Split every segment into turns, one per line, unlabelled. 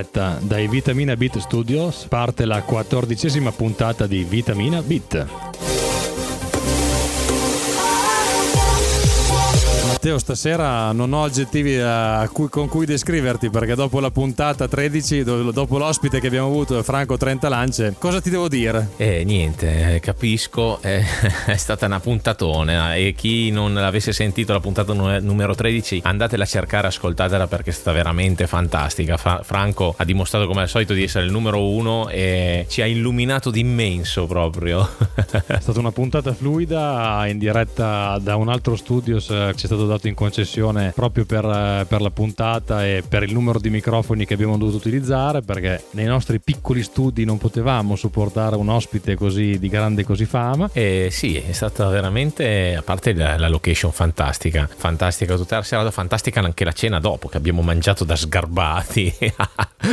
diretta dai Vitamina Beat Studios parte la quattordicesima puntata di Vitamina Beat. Matteo, stasera non ho aggettivi cui, con cui descriverti perché dopo la puntata 13, dopo l'ospite che abbiamo avuto, Franco 30 Lance, cosa ti devo dire?
Eh, niente, eh, capisco, eh, è stata una puntatona e chi non l'avesse sentito la puntata numero 13 andatela a cercare, ascoltatela perché è stata veramente fantastica. Fra- Franco ha dimostrato come al solito di essere il numero uno e ci ha illuminato d'immenso proprio.
è stata una puntata fluida in diretta da un altro studio, ci è stato dato in concessione proprio per, eh, per, la puntata e per il numero di microfoni che abbiamo dovuto utilizzare perché nei nostri piccoli studi non potevamo supportare un ospite così di grande così fama.
E sì, è stata veramente, a parte la, la location fantastica, fantastica tutta la serata, fantastica anche la cena dopo che abbiamo mangiato da sgarbati.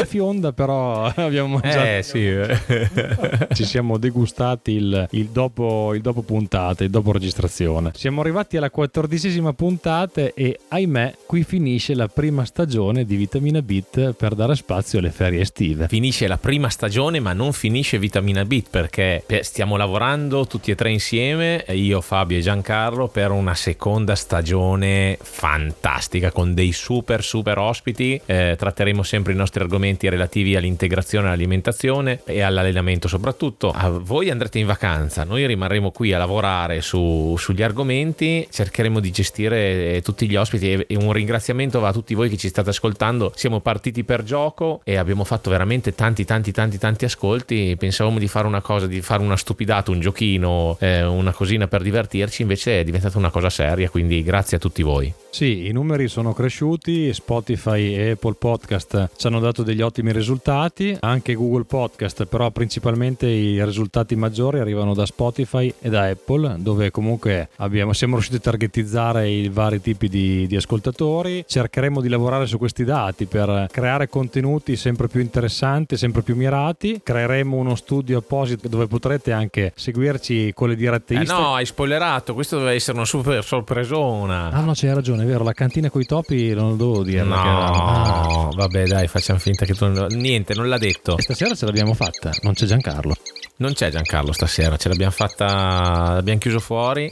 Fionda però abbiamo mangiato.
Eh sì.
Ci siamo degustati il, il, dopo, il dopo puntata, il dopo registrazione. Siamo arrivati alla quattordicesima puntata puntate e ahimè qui finisce la prima stagione di Vitamina Beat per dare spazio alle ferie estive.
Finisce la prima stagione ma non finisce Vitamina Beat perché stiamo lavorando tutti e tre insieme, io, Fabio e Giancarlo, per una seconda stagione fantastica con dei super super ospiti. Eh, tratteremo sempre i nostri argomenti relativi all'integrazione, all'alimentazione e all'allenamento soprattutto. A voi andrete in vacanza, noi rimarremo qui a lavorare su, sugli argomenti, cercheremo di gestire tutti gli ospiti e un ringraziamento va a tutti voi che ci state ascoltando. Siamo partiti per gioco e abbiamo fatto veramente tanti tanti tanti tanti ascolti. Pensavamo di fare una cosa, di fare una stupidata, un giochino, eh, una cosina per divertirci, invece è diventata una cosa seria, quindi grazie a tutti voi.
Sì, i numeri sono cresciuti, Spotify e Apple Podcast ci hanno dato degli ottimi risultati, anche Google Podcast, però principalmente i risultati maggiori arrivano da Spotify e da Apple, dove comunque abbiamo, siamo riusciti a targetizzare i vari tipi di, di ascoltatori. Cercheremo di lavorare su questi dati per creare contenuti sempre più interessanti, sempre più mirati. Creeremo uno studio apposito dove potrete anche seguirci con le dirette
eh No, hai spoilerato, questo doveva essere una super sorpresona.
Ah no, c'hai ragione, vero, la cantina con i topi non lo devo dire.
No, ah. vabbè dai, facciamo finta che tu... Niente, non l'ha detto.
E stasera ce l'abbiamo fatta, non c'è Giancarlo.
Non c'è Giancarlo stasera, ce l'abbiamo fatta, l'abbiamo chiuso fuori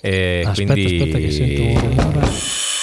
e
aspetta,
quindi...
Aspetta che sento un rumore.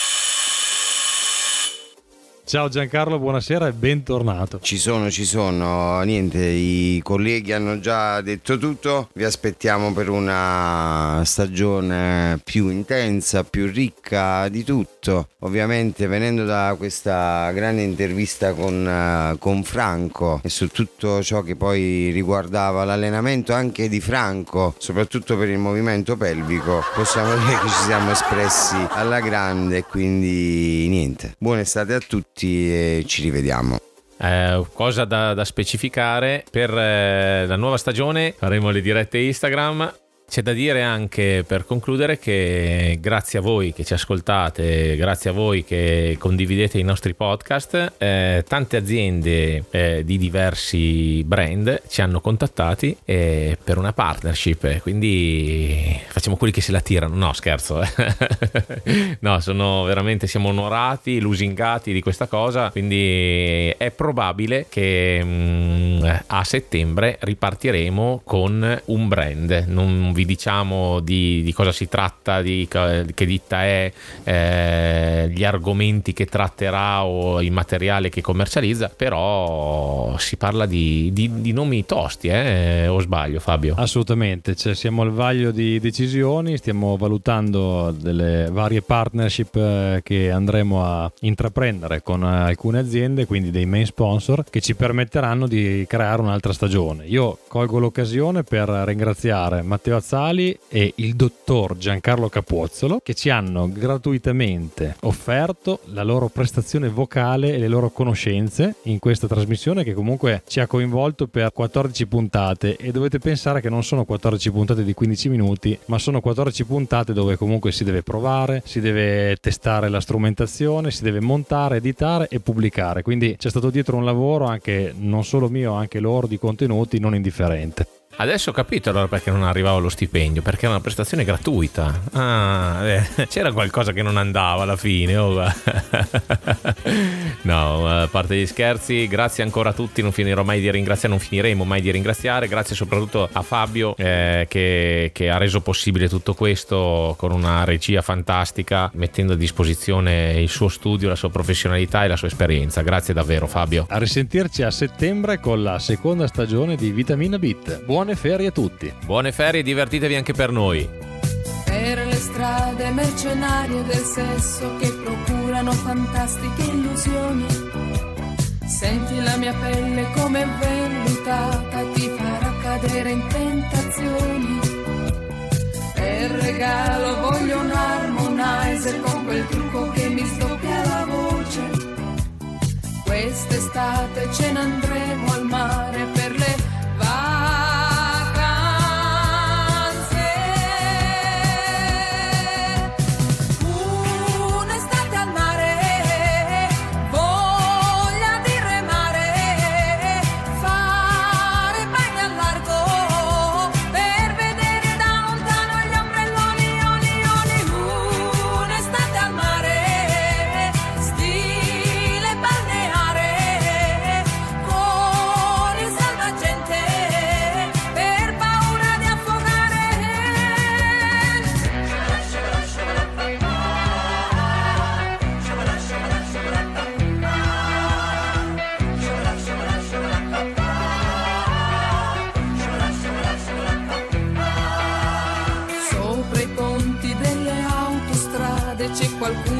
Ciao Giancarlo, buonasera e bentornato.
Ci sono, ci sono, niente, i colleghi hanno già detto tutto, vi aspettiamo per una stagione più intensa, più ricca di tutto. Ovviamente venendo da questa grande intervista con, con Franco e su tutto ciò che poi riguardava l'allenamento anche di Franco, soprattutto per il movimento pelvico, possiamo dire che ci siamo espressi alla grande, quindi niente. Buona estate a tutti tutti e ci rivediamo.
Eh, cosa da, da, specificare per eh, la nuova stagione faremo le dirette Instagram c'è da dire anche per concludere che grazie a voi che ci ascoltate, grazie a voi che condividete i nostri podcast, eh, tante aziende eh, di diversi brand ci hanno contattati eh, per una partnership, quindi facciamo quelli che se la tirano, no scherzo, eh. no sono veramente, siamo onorati, lusingati di questa cosa, quindi è probabile che mh, mm, a settembre ripartiremo con un brand, non vi diciamo di, di cosa si tratta, di che ditta è, eh, gli argomenti che tratterà o il materiale che commercializza, però si parla di, di, nomi tosti, eh? o sbaglio Fabio?
Assolutamente, cioè, siamo al vaglio di decisioni, stiamo valutando delle varie partnership eh, che andremo a intraprendere con alcune aziende, quindi dei main sponsor, che ci permetteranno di creare un'altra stagione. Io colgo l'occasione per ringraziare Matteo Azzari Sali e il dottor Giancarlo Capuozzolo che ci hanno gratuitamente offerto la loro prestazione vocale e le loro conoscenze in questa trasmissione che comunque ci ha coinvolto per 14 puntate e dovete pensare che non sono 14 puntate di 15 minuti ma sono 14 puntate dove comunque si deve provare, si deve testare la strumentazione, si deve montare, editare e pubblicare quindi c'è stato dietro un lavoro anche non solo mio anche loro di contenuti non indifferente.
Adesso ho capito allora perché non arrivava lo stipendio, perché era una prestazione gratuita. Ah, eh, c'era qualcosa che non andava alla fine. Oh. no, a parte gli scherzi, grazie ancora a tutti, non finirò mai di ringraziare, non finiremo mai di ringraziare. Grazie soprattutto a Fabio eh, che, che ha reso possibile tutto questo con una regia fantastica, mettendo a disposizione il suo studio, la sua professionalità e la sua esperienza. Grazie davvero Fabio.
A risentirci a settembre con la seconda stagione di Vitamina Bit. Buone ferie a tutti.
Buone ferie, divertitevi anche per noi.
Per le strade mercenarie del sesso che procurano fantastiche illusioni. Senti la mia pelle come vellutata, ti farà cadere in tentazioni. Per regalo voglio un harmonizer con quel trucco che mi sdoppia la voce. Quest'estate ce ne andremo